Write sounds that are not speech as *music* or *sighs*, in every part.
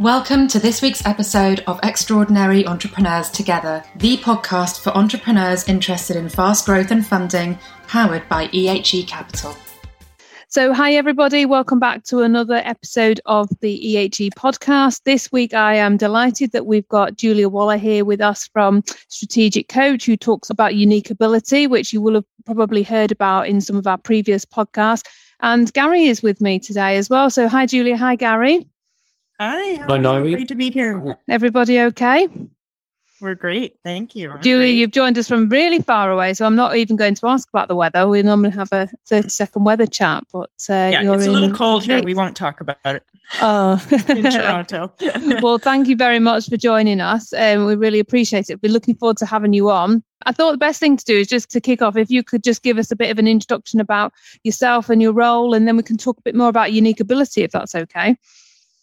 Welcome to this week's episode of Extraordinary Entrepreneurs Together, the podcast for entrepreneurs interested in fast growth and funding, powered by EHE Capital. So, hi everybody, welcome back to another episode of the EHE podcast. This week, I am delighted that we've got Julia Waller here with us from Strategic Coach, who talks about unique ability, which you will have probably heard about in some of our previous podcasts. And Gary is with me today as well. So, hi, Julia. Hi, Gary. Hi. Hi, Naomi. Great to be here. Everybody okay? We're great. Thank you. Julie, Great. you've joined us from really far away, so I'm not even going to ask about the weather. We normally have a 30 second weather chat, but uh, yeah, you're it's a in little cold here. We won't talk about it Oh. *laughs* in Toronto. *laughs* *laughs* well, thank you very much for joining us. Um, we really appreciate it. We're looking forward to having you on. I thought the best thing to do is just to kick off, if you could just give us a bit of an introduction about yourself and your role, and then we can talk a bit more about unique ability, if that's okay.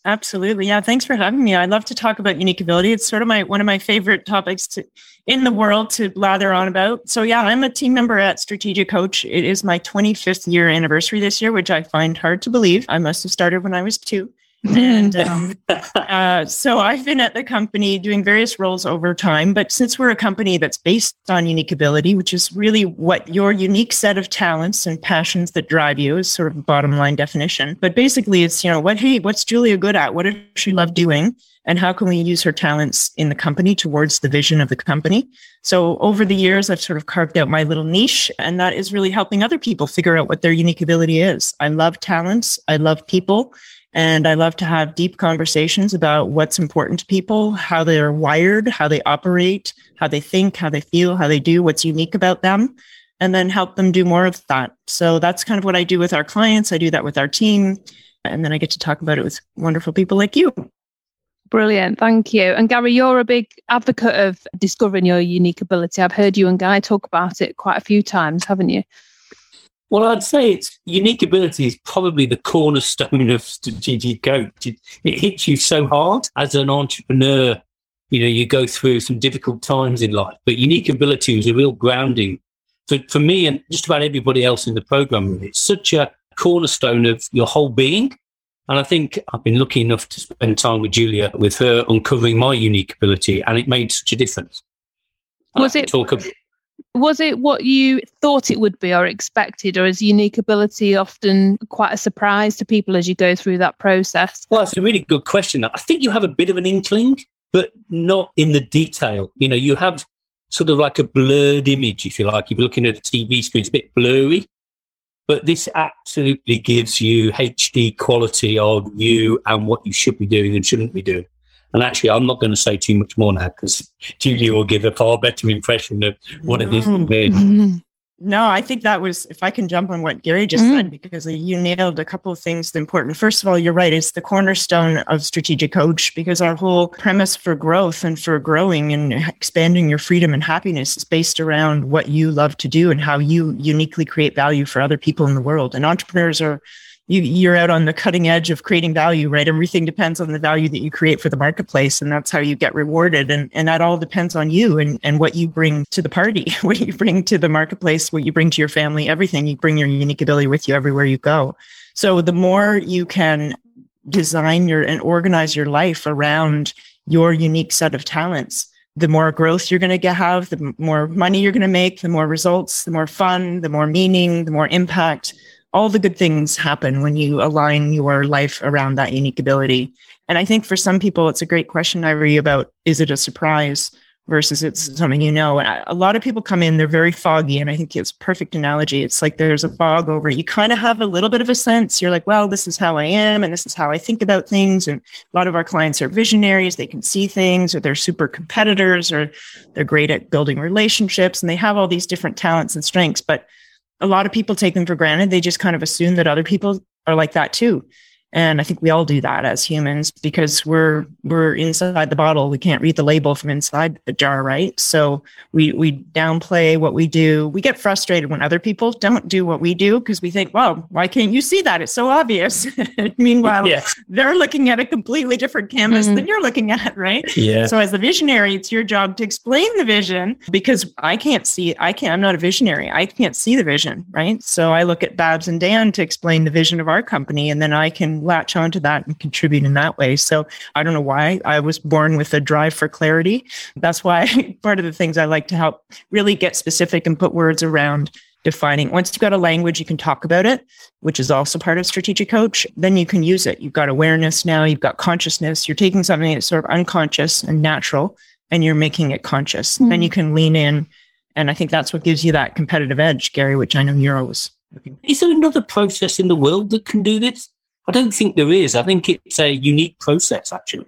Absolutely. Yeah. Thanks for having me. I love to talk about unique ability. It's sort of my one of my favorite topics to in the world to lather on about. So yeah, I'm a team member at Strategic Coach. It is my 25th year anniversary this year, which I find hard to believe. I must have started when I was two. And *laughs* um, uh, so I've been at the company doing various roles over time. But since we're a company that's based on unique ability, which is really what your unique set of talents and passions that drive you is sort of a bottom line definition. But basically, it's, you know, what, hey, what's Julia good at? What does she love doing? And how can we use her talents in the company towards the vision of the company? So over the years, I've sort of carved out my little niche, and that is really helping other people figure out what their unique ability is. I love talents. I love people. And I love to have deep conversations about what's important to people, how they're wired, how they operate, how they think, how they feel, how they do, what's unique about them, and then help them do more of that. So that's kind of what I do with our clients. I do that with our team. And then I get to talk about it with wonderful people like you. Brilliant. Thank you. And Gary, you're a big advocate of discovering your unique ability. I've heard you and Guy talk about it quite a few times, haven't you? Well, I'd say it's unique ability is probably the cornerstone *laughs* of strategic coach. It, it hits you so hard as an entrepreneur. You know, you go through some difficult times in life, but unique ability is a real grounding for, for me and just about everybody else in the program. It's such a cornerstone of your whole being. And I think I've been lucky enough to spend time with Julia, with her uncovering my unique ability, and it made such a difference. And Was it- talk about Was it what you thought it would be or expected, or is unique ability often quite a surprise to people as you go through that process? Well, that's a really good question. I think you have a bit of an inkling, but not in the detail. You know, you have sort of like a blurred image, if you like. If you're looking at a TV screen, it's a bit blurry. But this absolutely gives you HD quality of you and what you should be doing and shouldn't be doing. And actually, I'm not going to say too much more now because Julie will give a far better impression of what it is. *laughs* No, I think that was, if I can jump on what Gary just Mm. said, because you nailed a couple of things important. First of all, you're right. It's the cornerstone of strategic coach because our whole premise for growth and for growing and expanding your freedom and happiness is based around what you love to do and how you uniquely create value for other people in the world. And entrepreneurs are, you, you're out on the cutting edge of creating value, right? Everything depends on the value that you create for the marketplace, and that's how you get rewarded. And, and that all depends on you and, and what you bring to the party, *laughs* what you bring to the marketplace, what you bring to your family, everything. You bring your unique ability with you everywhere you go. So the more you can design your and organize your life around your unique set of talents, the more growth you're going to have, the more money you're going to make, the more results, the more fun, the more meaning, the more impact. All the good things happen when you align your life around that unique ability. And I think for some people, it's a great question, Ivory, about is it a surprise versus it's mm-hmm. something you know? And I- a lot of people come in, they're very foggy. And I think it's perfect analogy. It's like there's a fog over it. You kind of have a little bit of a sense. You're like, well, this is how I am, and this is how I think about things. And a lot of our clients are visionaries. They can see things, or they're super competitors, or they're great at building relationships, and they have all these different talents and strengths. But a lot of people take them for granted. They just kind of assume that other people are like that too. And I think we all do that as humans because we're we're inside the bottle. We can't read the label from inside the jar, right? So we we downplay what we do. We get frustrated when other people don't do what we do because we think, well, why can't you see that? It's so obvious. *laughs* Meanwhile, Yeah. they're looking at a completely different canvas Mhm. than you're looking at, right? Yeah. So as the visionary, it's your job to explain the vision because I can't see I can't I'm not a visionary. I can't see the vision, right? So I look at Babs and Dan to explain the vision of our company and then I can latch onto that and contribute in that way. So I don't know why I was born with a drive for clarity. That's why *laughs* part of the things I like to help really get specific and put words around defining. Once you've got a language, you can talk about it, which is also part of strategic coach. Then you can use it. You've got awareness now, you've got consciousness. You're taking something that's sort of unconscious and natural and you're making it conscious. Mm. Then you can lean in. And I think that's what gives you that competitive edge, Gary, which I know you're always looking. Is there another process in the world that can do this? I don't think there is. I think it's a unique process, actually.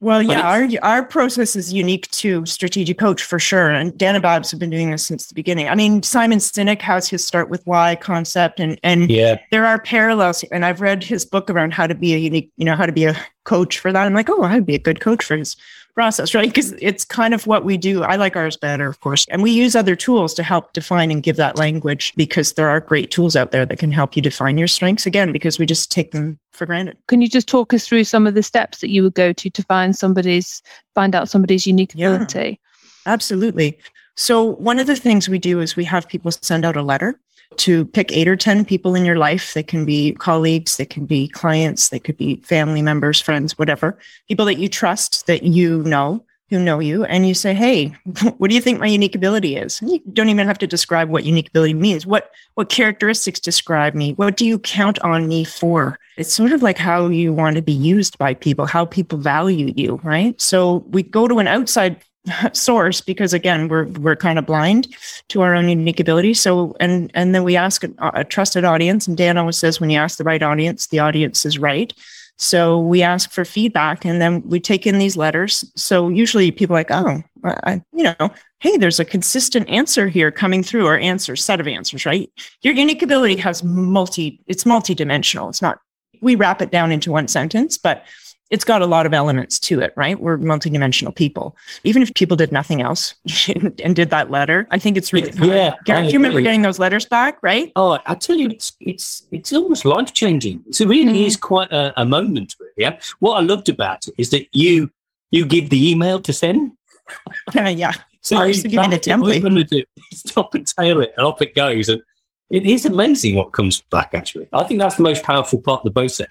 Well, yeah, our our process is unique to strategic coach for sure, and Dan and Babs have been doing this since the beginning. I mean, Simon Sinek has his start with why concept, and and yeah, there are parallels. And I've read his book around how to be a unique, you know, how to be a coach for that. I'm like, oh, I'd be a good coach for his process, right? Because it's kind of what we do. I like ours better, of course. And we use other tools to help define and give that language because there are great tools out there that can help you define your strengths again, because we just take them for granted. Can you just talk us through some of the steps that you would go to to find somebody's, find out somebody's unique ability? Yeah, absolutely. So one of the things we do is we have people send out a letter to pick eight or 10 people in your life. They can be colleagues, they can be clients, they could be family members, friends, whatever, people that you trust, that you know, who know you. And you say, Hey, *laughs* what do you think my unique ability is? And you don't even have to describe what unique ability means. What, what characteristics describe me? What do you count on me for? It's sort of like how you want to be used by people, how people value you, right? So we go to an outside *laughs* source because again we're we're kind of blind to our own unique ability. So and and then we ask a, a, trusted audience and dan always says when you ask the right audience the audience is right. So we ask for feedback and then we take in these letters. So usually people like oh I, you know hey there's a consistent answer here coming through or answer set of answers right? Your unique ability has multi it's multi-dimensional. It's not we wrap it down into one sentence but it's got a lot of elements to it, right? We're multidimensional people. Even if people did nothing else *laughs* and did that letter, I think it's really yeah. Do you remember getting those letters back, right? Oh, I tell you, it's it's it's almost life changing. It really mm-hmm. is quite a, a moment. Yeah. What I loved about it is that you you give the email to send. Uh, *laughs* yeah. So I used to give it a template. Going to do stop and tail it, and off it goes. And it is amazing what comes back. Actually, I think that's the most powerful part of the process.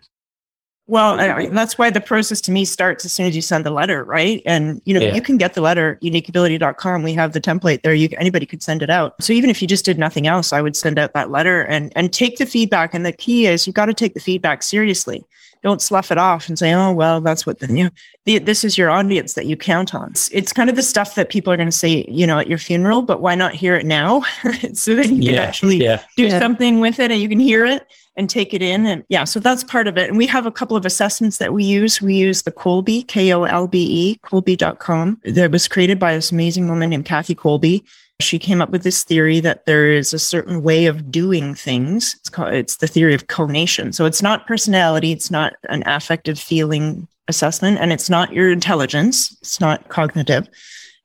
Well, I, that's why the process to me starts as soon as you send the letter, right? And you know, yeah. you can get the letter uniqueability.com. We have the template there. You anybody could send it out. So even if you just did nothing else, I would send out that letter and and take the feedback. And the key is you've got to take the feedback seriously. Don't slough it off and say, "Oh, well, that's what the new the, this is your audience that you count on." It's, it's kind of the stuff that people are going to say, you know, at your funeral. But why not hear it now, *laughs* so that you yeah. can actually yeah. do something with it and you can hear it and take it in. And yeah, so that's part of it. And we have a couple of assessments that we use. We use the Kolbe, K O L B E, Kolbe.com, that was created by this amazing woman named Kathy Kolbe. She came up with this theory that there is a certain way of doing things. It's called, it's the theory of conation. So it's not personality, it's not an affective feeling assessment, and it's not your intelligence, it's not cognitive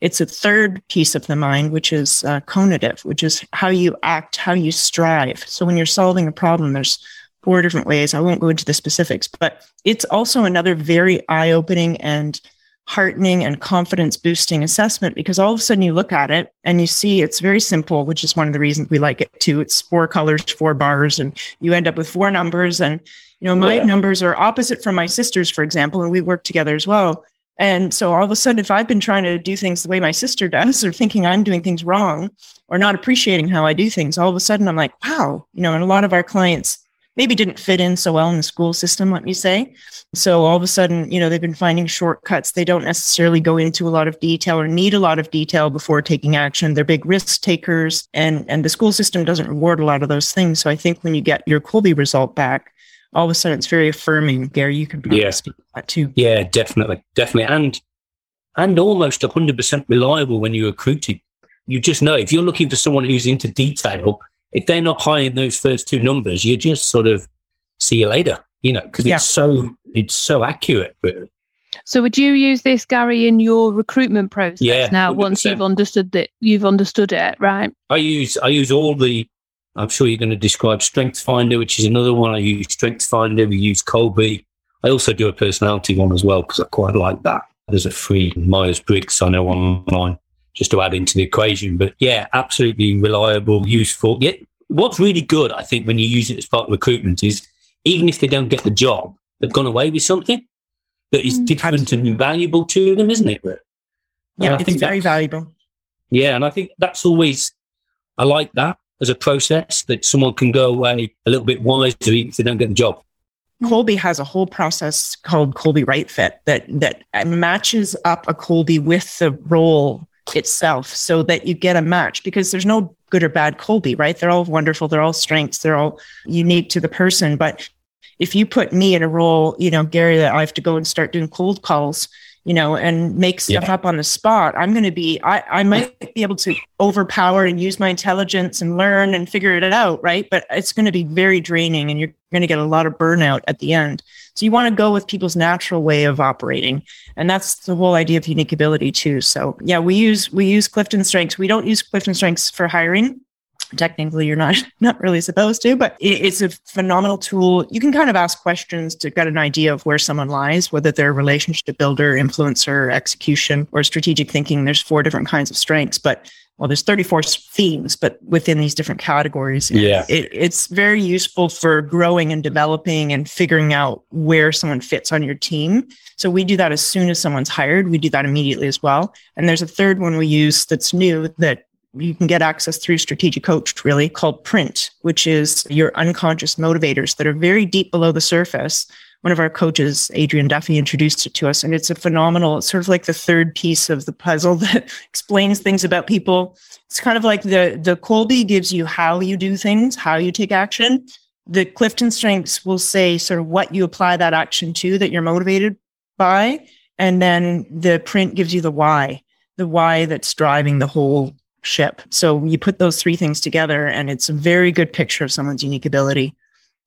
it's a third piece of the mind, which is uh, conative, which is how you act, how you strive. So when you're solving a problem, there's four different ways. I won't go into the specifics, but it's also another very eye opening and heartening and confidence boosting assessment because all of a sudden you look at it and you see it's very simple, which is one of the reasons we like it too. It's four colors, four bars, and you end up with four numbers. And, you know, my yeah. numbers are opposite from my sister's, for example, and we work together as well. And so all of a sudden, if I've been trying to do things the way my sister does, or thinking I'm doing things wrong, or not appreciating how I do things, all of a sudden I'm like, wow, you know, and a lot of our clients maybe didn't fit in so well in the school system, let me say. So all of a sudden, you know, they've been finding shortcuts. They don't necessarily go into a lot of detail or need a lot of detail before taking action. They're big risk takers and, and the school system doesn't reward a lot of those things. So I think when you get your Kolbe result back, all of a sudden it's very affirming. Gary, you can yeah. speak that too. Yeah, definitely, definitely, and and almost hundred percent reliable when you're recruiting. You just know if you're looking for someone who's into detail, if they're not high in those first two numbers, you just sort of see you later. You know, because yeah. it's so it's so accurate. But so would you use this, Gary, in your recruitment process yeah, now 100%. once you've understood that you've understood it, right? I use I use all the I'm sure you're going to describe Strength Finder, which is another one. I use Strength Finder. We use Kolbe. I also do a personality one as well because I quite like that. There's a free Myers Briggs I know online just to add into the equation. But yeah, absolutely reliable, useful. Yeah, what's really good, I think, when you use it as part of recruitment is even if they don't get the job, they've gone away with something that is mm. different and valuable to them, isn't it? Yeah, I think very valuable. Yeah, and I think that's always I like that as a process that someone can go away a little bit wiser if they don't get the job. Kolbe has a whole process called Kolbe Right Fit that that matches up a Kolbe with the role itself so that you get a match because there's no good or bad Kolbe, right? They're all wonderful, they're all strengths, they're all unique to the person. But if you put me in a role, you know, Gary, that I have to go and start doing cold calls, you know, and make stuff Yeah. up on the spot, I'm going to be, I, I might be able to overpower and use my intelligence and learn and figure it out, right? But it's going to be very draining and you're going to get a lot of burnout at the end. So you want to go with people's natural way of operating. And that's the whole idea of unique ability too. So yeah, we use, we use Clifton strengths. We don't use Clifton strengths for hiring technically you're not *laughs* not really supposed to but it, it's a phenomenal tool. You can kind of ask questions to get an idea of where someone lies whether they're a relationship builder influencer execution or strategic thinking. There's four different kinds of strengths but well there's 34 themes but within these different categories. Yeah. it, it's very useful for growing and developing and figuring out where someone fits on your team. So we do that as soon as someone's hired. We do that immediately as well. And there's a third one we use that's new that you can get access through strategic coach really called print which is your unconscious motivators that are very deep below the surface. One of our coaches adrian duffy introduced it to us and it's a phenomenal it's sort of like the third piece of the puzzle *laughs* that explains things about people. It's kind of like the the kolbe gives you how you do things how you take action. The clifton strengths will say sort of what you apply that action to that you're motivated by and then the print gives you the why the why that's driving the whole ship. So you put those three things together and it's a very good picture of someone's unique ability.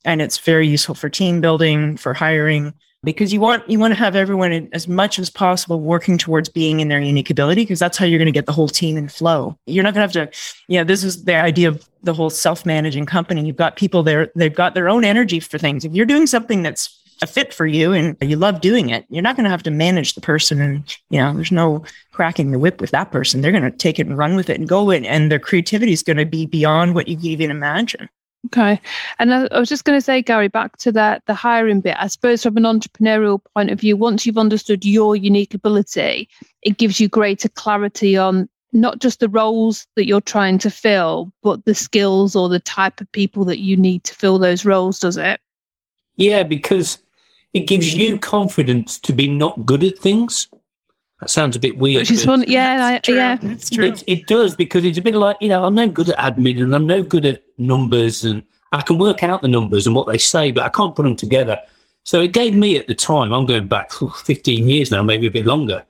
And it's very useful for team building, for hiring, because you want you want to have everyone as much as possible working towards being in their unique ability, because that's how you're going to get the whole team in flow. You're not going to have to, you know, this is the idea of the whole self-managing company. You've got people there, they've got their own energy for things. If you're doing something that's a fit for you and you love doing it, you're not going to have to manage the person and, you know, there's no cracking the whip with that person. They're going to take it and run with it and go in and their creativity is going to be beyond what you can even imagine. Okay. And I, I was just going to say, Gary, back to that the hiring bit. I suppose from an entrepreneurial point of view, once you've understood your unique ability, it gives you greater clarity on not just the roles that you're trying to fill, but the skills or the type of people that you need to fill those roles, does it? Yeah, because it gives you confidence to be not good at things. That sounds a bit weird. Which is but one, yeah, I, true. yeah. It's true. It, it does because it's a bit like, you know, I'm no good at admin and I'm no good at numbers and I can work out the numbers and what they say, but I can't put them together. So it gave me at the time, I'm going back 15 years now, maybe a bit longer,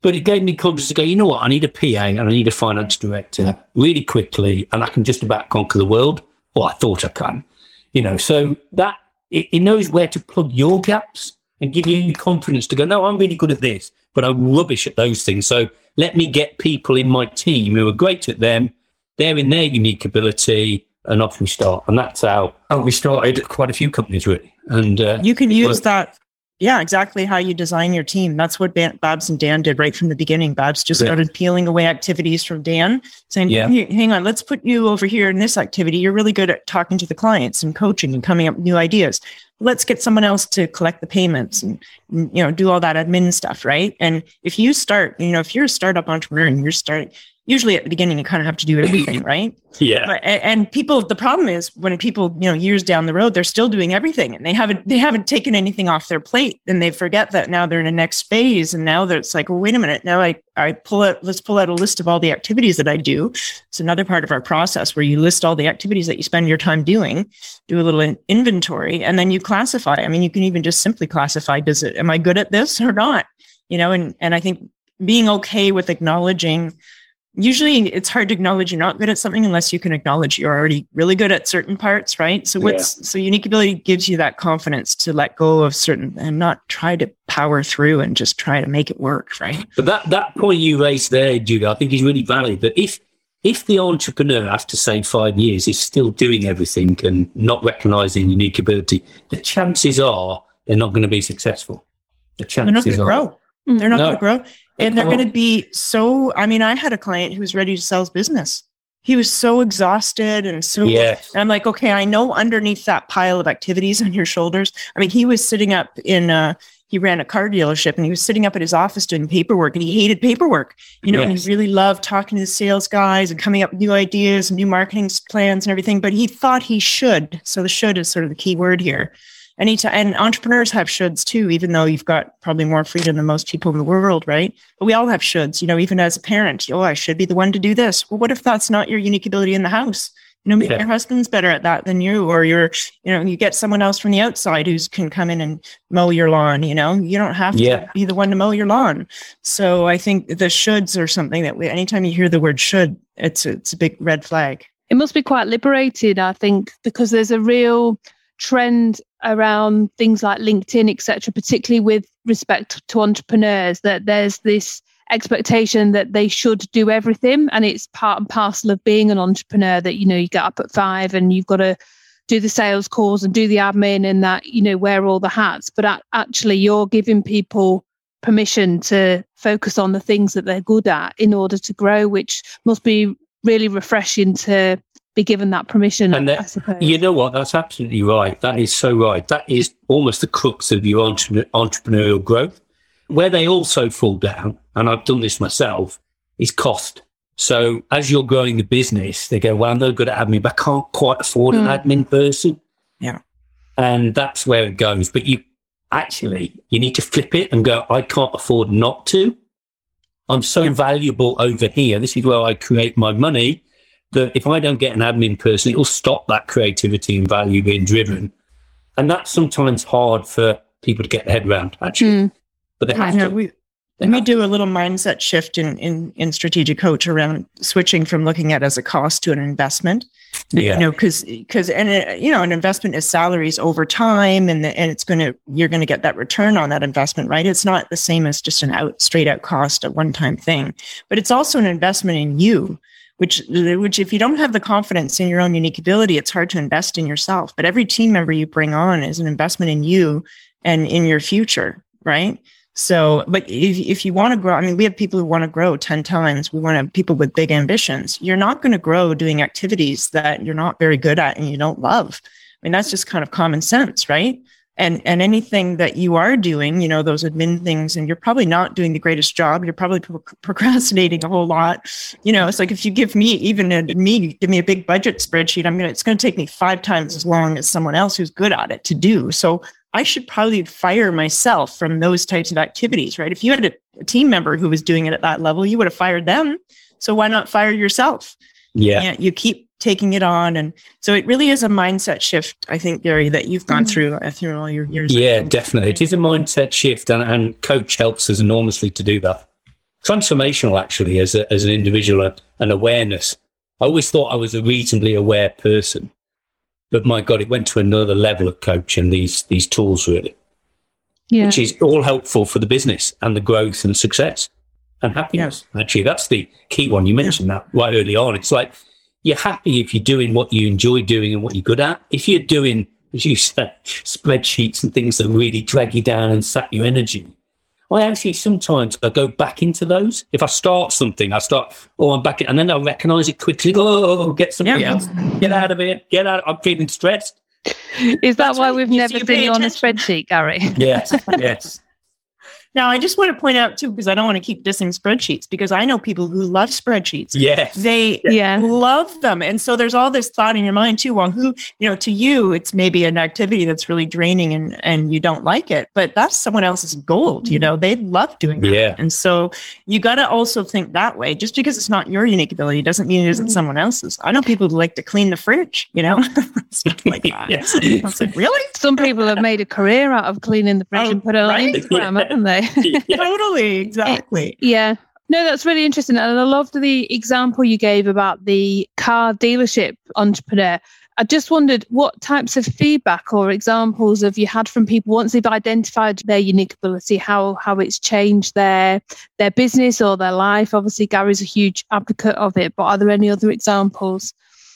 but it gave me confidence to go, you know what, I need a PA and I need a finance director really quickly and I can just about conquer the world. Well, I thought I can, you know, so that it, it knows where to plug your gaps and give you confidence to go, no, I'm really good at this, but I'm rubbish at those things. So let me get people in my team who are great at them. They're in their unique ability and off we start. And that's how, how we started quite a few companies really. And uh, You can use Well- that. Yeah, exactly how you design your team. That's what Babs and Dan did right from the beginning. Babs just started peeling away activities from Dan, saying, Yeah. "Hey, hang on, let's put you over here in this activity. You're really good at talking to the clients and coaching and coming up with new ideas. Let's get someone else to collect the payments and you know do all that admin stuff, right? And if you start, you know, if you're a startup entrepreneur and you're starting, usually at the beginning you kind of have to do everything, *laughs* right? yeah, But, and people, the problem is when people, you know, years down the road, they're still doing everything and they haven't, they haven't taken anything off their plate and they forget that now they're in a next phase. And now it's like, well, wait a minute. Now I, I pull out, let's pull out a list of all the activities that I do. It's another part of our process where you list all the activities that you spend your time doing, do a little in- inventory, and then you classify. I mean, you can even just simply classify, does it, am I good at this or not? You know, and, and I think being okay with acknowledging usually it's hard to acknowledge you're not good at something unless you can acknowledge you're already really good at certain parts right so what's so unique ability gives you that confidence to let go of certain and not try to power through and just try to make it work right But that, that point you raised there, Julie, I think is really valid. That if if the entrepreneur, after say five years, is still doing everything and not recognizing unique ability, the chances are they're not going to be successful. The they're not chances going to grow they're not No. going to grow and they're going to be so i mean i had a client who was ready to sell his business. He was so exhausted and so Yeah. and i'm like okay i know underneath that pile of activities *laughs* on your shoulders. I mean he was sitting up in uh he ran a car dealership and he was sitting up at his office doing paperwork and he hated paperwork you know and he really loved talking to the sales guys and coming up with new ideas and new marketing plans and everything but he thought he should. So the should is sort of the key word here and, he and entrepreneurs have shoulds too, even though you've got probably more freedom than most people in the world, right? But we all have shoulds, you know, even as a parent. Oh, I should be the one to do this. Well, what if that's not your unique ability in the house? You know, maybe Yeah. your husband's better at that than you, or you're, you know, you get someone else from the outside who's can come in and mow your lawn. You know, you don't have to be the one to mow your lawn. So I think the shoulds are something that we, anytime you hear the word should, it's it's a big red flag. it must be quite liberated i think because there's a real trend around things like linkedin etc particularly with respect to entrepreneurs that there's this expectation that they should do everything and it's part and parcel of being an entrepreneur that you know you get up at five and you've got to do the sales calls and do the admin and that you know wear all the hats. But actually you're giving people permission to focus on the things that they're good at in order to grow which must be really refreshing to be given that permission And I that- suppose. You know what? That's absolutely right. That is so right. That is almost the crux of your entre- entrepreneurial growth. Where they also fall down, and I've done this myself, is cost. So as you're growing the business, they go, well, I'm no good at admin, but I can't quite afford an Mm. admin person. Yeah. And that's where it goes. But you actually, you need to flip it and go, I can't afford not to. I'm so valuable over here. This is where I create my money that if I don't get an admin person, it will stop that creativity and value being driven. And that's sometimes hard for people to get their head around, actually. Mm. But they have You know, to. we They we do a little mindset shift in, in in strategic coach around switching from looking at it as a cost to an investment Yeah. you know because because and uh, you know an investment is salaries over time and the, and it's going to you're going to get that return on that investment right it's not the same as just an out straight out cost a one time thing but it's also an investment in you which which if you don't have the confidence in your own unique ability it's hard to invest in yourself but every team member you bring on is an investment in you and in your future right so, but if, if you want to grow, I mean, we have people who want to grow 10 times. We want to have people with big ambitions. You're not going to grow doing activities that you're not very good at and you don't love. I mean, that's just kind of common sense, right? And, and anything that you are doing, you know, those admin things, and you're probably not doing the greatest job. You're probably pro- *laughs* procrastinating a whole lot. You know, it's like if you give me, even a, me, give me a big budget spreadsheet, I'm to, it's to take me five times as long as someone else who's good at it to do. So I should probably fire myself from those types of activities, right? If you had a, a team member who was doing it at that level, you would have fired them. So why not fire yourself? Yeah. Yeah, you keep taking it on, and so it really is a mindset shift. I think, Gary, that you've gone Mhm. through uh, through all your years. Yeah, definitely. It is a mindset shift, and, and coach helps us enormously to do that. Transformational, actually, as, a, as an individual, and awareness. I always thought I was a reasonably aware person, but my God, it went to another level of coaching these these tools really, yeah. which is all helpful for the business and the growth and success and happiness. Actually, that's the key one. You mentioned that right early on. It's like you're happy if you're doing what you enjoy doing and what you're good at. If you're doing, as you said, spreadsheets and things that really drag you down and sap your energy. I actually sometimes I go back into those. If I start something, I start, oh, I'm back, in, and then I recognize it quickly. Oh, get something Yeah. else. Get out of it. Get out. I'm feeling stressed. Is that That's why we've never see, seen you on a spreadsheet, Gary? Yes. yes. Now, I just want to point out too, because I don't want to keep dissing spreadsheets, because I know people who love spreadsheets. Yes. They Yeah. love them. And so there's all this thought in your mind too. Well, who, you know, to you, it's maybe an activity that's really draining and, and you don't like it, but that's someone else's gold. You mm-hmm. know, they love doing that. Yeah. And so you got to also think that way. Just because it's not your unique ability doesn't mean it isn't mm-hmm. someone else's. I know people who like to clean the fridge, you know, *laughs* stuff like oh that. *laughs* Yes. I was like, really? Some people have made a career out of cleaning the fridge Oh, and put it on right? Instagram, haven't they? *laughs* totally. Eh, exactly. Yeah. No, that's really interesting. And I loved the example you gave about the car dealership entrepreneur. I just wondered what types of feedback or examples have you had from people once they've identified their unique ability, how how it's changed their their business or their life. Obviously, Gary's a huge advocate of it, but are there any other examples?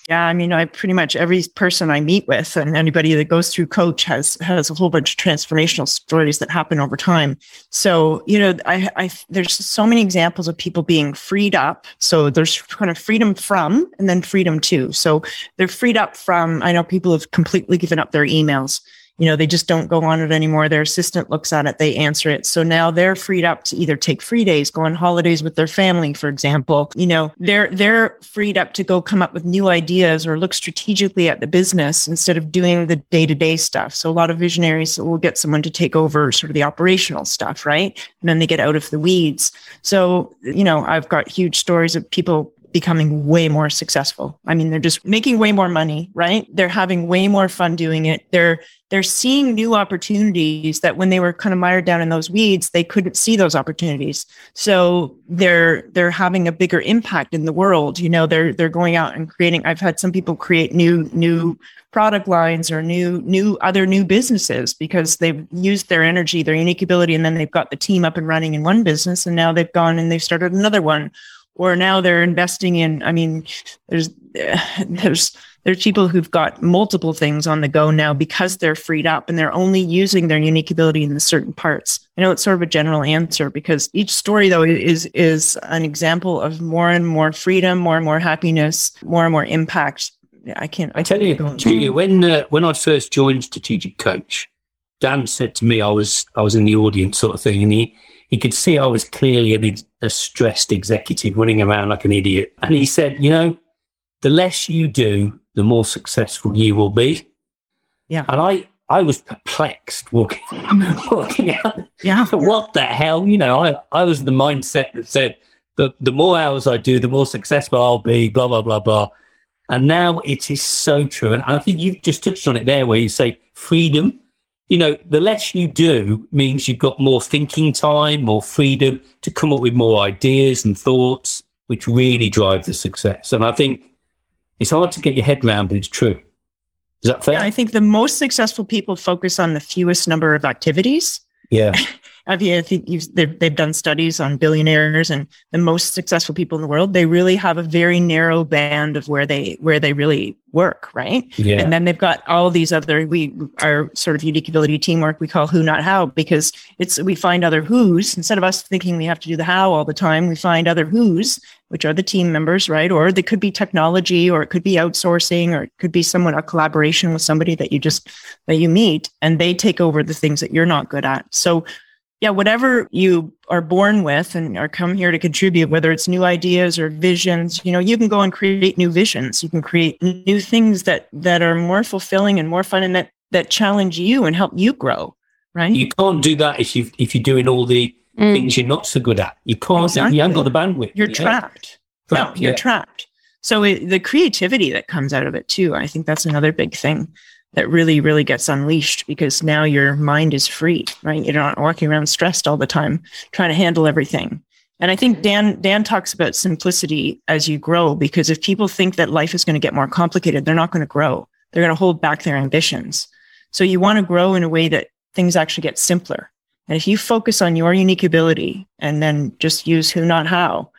Yeah, I mean, I pretty much every person I meet with and anybody that goes through coach has has a whole bunch of transformational stories that happen over time. So, you know, I, I there's so many examples of people being freed up. So there's kind of freedom from and then freedom to. So they're freed up from, I know people have completely given up their emails you know, they just don't go on it anymore. Their assistant looks at it, they answer it. So now they're freed up to either take free days, go on holidays with their family, for example. You know, they're they're freed up to go come up with new ideas or look strategically at the business instead of doing the day-to-day stuff. So a lot of visionaries will get someone to take over sort of the operational stuff, right? And then they get out of the weeds. So, you know, I've got huge stories of people becoming way more successful. I mean, they're just making way more money, right? They're having way more fun doing it. They're they're seeing new opportunities that when they were kind of mired down in those weeds, they couldn't see those opportunities. So they're they're having a bigger impact in the world. You know, they're they're going out and creating. I've had some people create new new product lines or new new other new businesses because they've used their energy, their unique ability, and then they've got the team up and running in one business, and now they've gone and they've started another one or now they're investing in i mean there's *sighs* there's there's people who've got multiple things on the go now because they're freed up and they're only using their unique ability in the certain parts. I know it's sort of a general answer because each story though is is an example of more and more freedom more and more happiness more and more impact. I can't i tell you Julia, when uh, when i first joined strategic coach dan said to me i was i was in the audience sort of thing and he he could see I was clearly a, a stressed executive running around like an idiot. And he said, you know, the less you do, the more successful you will be. Yeah. And I, I was perplexed walking, *laughs* walking out. Yeah. *laughs* What the hell? You know, I, I was the mindset that said, the, the more hours I do, the more successful I'll be, blah, blah, blah, blah. And now it is so true. And I think you've just touched on it there where you say freedom you know, the less you do means you've got more thinking time, more freedom to come up with more ideas and thoughts, which really drive the success. And I think it's hard to get your head around, but it's true. Is that fair? Yeah, I think the most successful people focus on the fewest number of activities. Yeah. *laughs* I think they've, they've done studies on billionaires and the most successful people in the world. They really have a very narrow band of where they where they really work, right? Yeah. And then they've got all these other we our sort of unique ability teamwork we call who not how because it's we find other who's instead of us thinking we have to do the how all the time. We find other who's which are the team members, right? Or they could be technology, or it could be outsourcing, or it could be someone a collaboration with somebody that you just that you meet, and they take over the things that you're not good at. So yeah, whatever you are born with and are come here to contribute, whether it's new ideas or visions, you know, you can go and create new visions. You can create new things that that are more fulfilling and more fun and that that challenge you and help you grow. Right. You can't do that if you if you're doing all the mm. things you're not so good at. You can't. Exactly. You haven't got the bandwidth. You're trapped. trapped. No, you're yeah. trapped. So it, the creativity that comes out of it too, I think that's another big thing that really, really gets unleashed because now your mind is free, right? You're not walking around stressed all the time, trying to handle everything. And I think mm-hmm. Dan Dan talks about simplicity as you grow because if people think that life is going to get more complicated, they're not going to grow. They're going to hold back their ambitions. So you want to grow in a way that things actually get simpler. And if you focus on your unique ability and then just use who not how,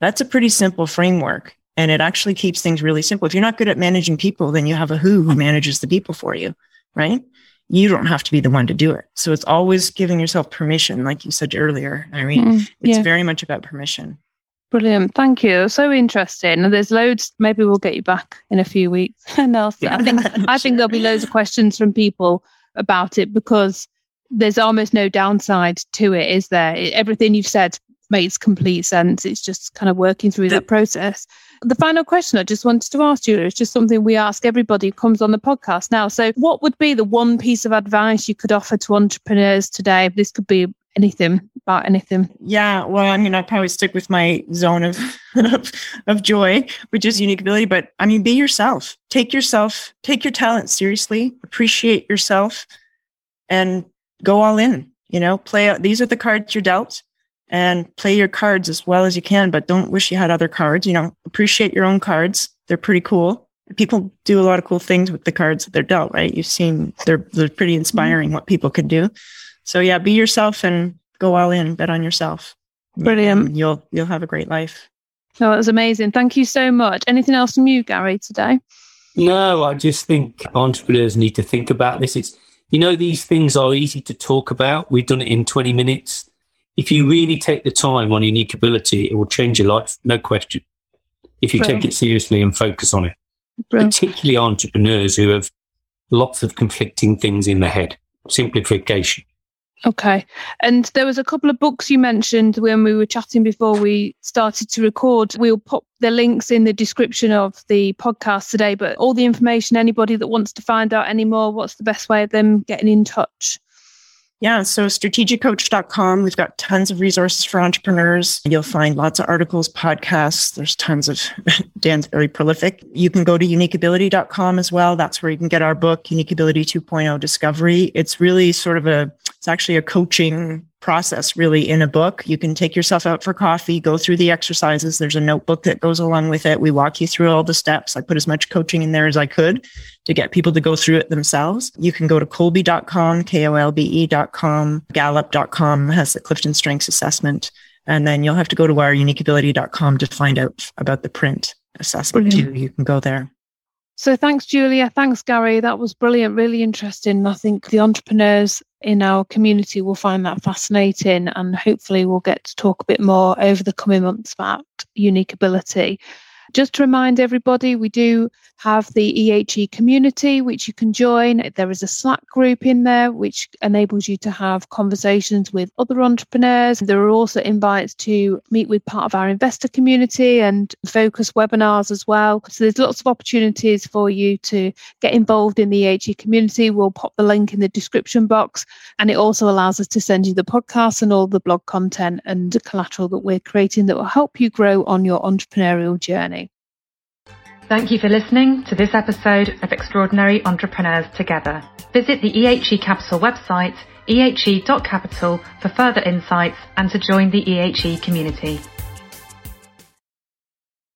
that's a pretty simple framework and it actually keeps things really simple. If you're not good at managing people, then you have a who who manages the people for you, right? You don't have to be the one to do it. So it's always giving yourself permission, like you said earlier, Irene. Mm, yeah. It's very much about permission. Brilliant. Thank you. So interesting. And there's loads. Maybe we'll get you back in a few weeks. *laughs* Nelson, yeah. I think I think there'll be loads of questions from people about it because there's almost no downside to it, is there? Everything you've said makes complete sense. It's just kind of working through the, that process. The final question I just wanted to ask you is just something we ask everybody who comes on the podcast now. So, what would be the one piece of advice you could offer to entrepreneurs today? This could be anything about anything. Yeah, well, I mean, I probably stick with my zone of, *laughs* of of joy, which is unique ability. But I mean, be yourself. Take yourself. Take your talent seriously. Appreciate yourself, and go all in. You know, play. These are the cards you're dealt and play your cards as well as you can, but don't wish you had other cards. You know, appreciate your own cards. They're pretty cool. People do a lot of cool things with the cards that they're dealt, right? You've seen they're they're pretty inspiring what people can do. So yeah, be yourself and go all in, bet on yourself. Brilliant. You'll you'll have a great life. Oh, that was amazing. Thank you so much. Anything else from you, Gary, today? No, I just think entrepreneurs need to think about this. It's, you know, these things are easy to talk about. We've done it in 20 minutes. If you really take the time on unique ability, it will change your life, no question. If you Brilliant. take it seriously and focus on it, Brilliant. particularly entrepreneurs who have lots of conflicting things in their head. Simplification. Okay. And there was a couple of books you mentioned when we were chatting before we started to record. We'll pop the links in the description of the podcast today, but all the information, anybody that wants to find out any more, what's the best way of them getting in touch? Yeah, so strategiccoach.com, we've got tons of resources for entrepreneurs. You'll find lots of articles, podcasts. There's tons of, *laughs* Dan's very prolific. You can go to uniqueability.com as well. That's where you can get our book, Unique Ability 2.0 Discovery. It's really sort of a, it's actually a coaching process really in a book. You can take yourself out for coffee, go through the exercises. There's a notebook that goes along with it. We walk you through all the steps. I put as much coaching in there as I could to get people to go through it themselves. You can go to colby.com, kolbe.com, K-O-L-B-E.com, gallup.com has the Clifton Strengths Assessment. And then you'll have to go to our uniqueability.com to find out about the print assessment Brilliant. too. You can go there. So thanks, Julia. Thanks, Gary. That was brilliant, really interesting. I think the entrepreneurs in our community will find that fascinating and hopefully we'll get to talk a bit more over the coming months about unique ability. Just to remind everybody, we do have the EHE community, which you can join. There is a Slack group in there, which enables you to have conversations with other entrepreneurs. There are also invites to meet with part of our investor community and focus webinars as well. So there's lots of opportunities for you to get involved in the EHE community. We'll pop the link in the description box. And it also allows us to send you the podcast and all the blog content and collateral that we're creating that will help you grow on your entrepreneurial journey. Thank you for listening to this episode of Extraordinary Entrepreneurs Together. Visit the EHE Capital website, ehe.capital, for further insights and to join the EHE community.